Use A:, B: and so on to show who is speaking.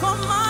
A: for my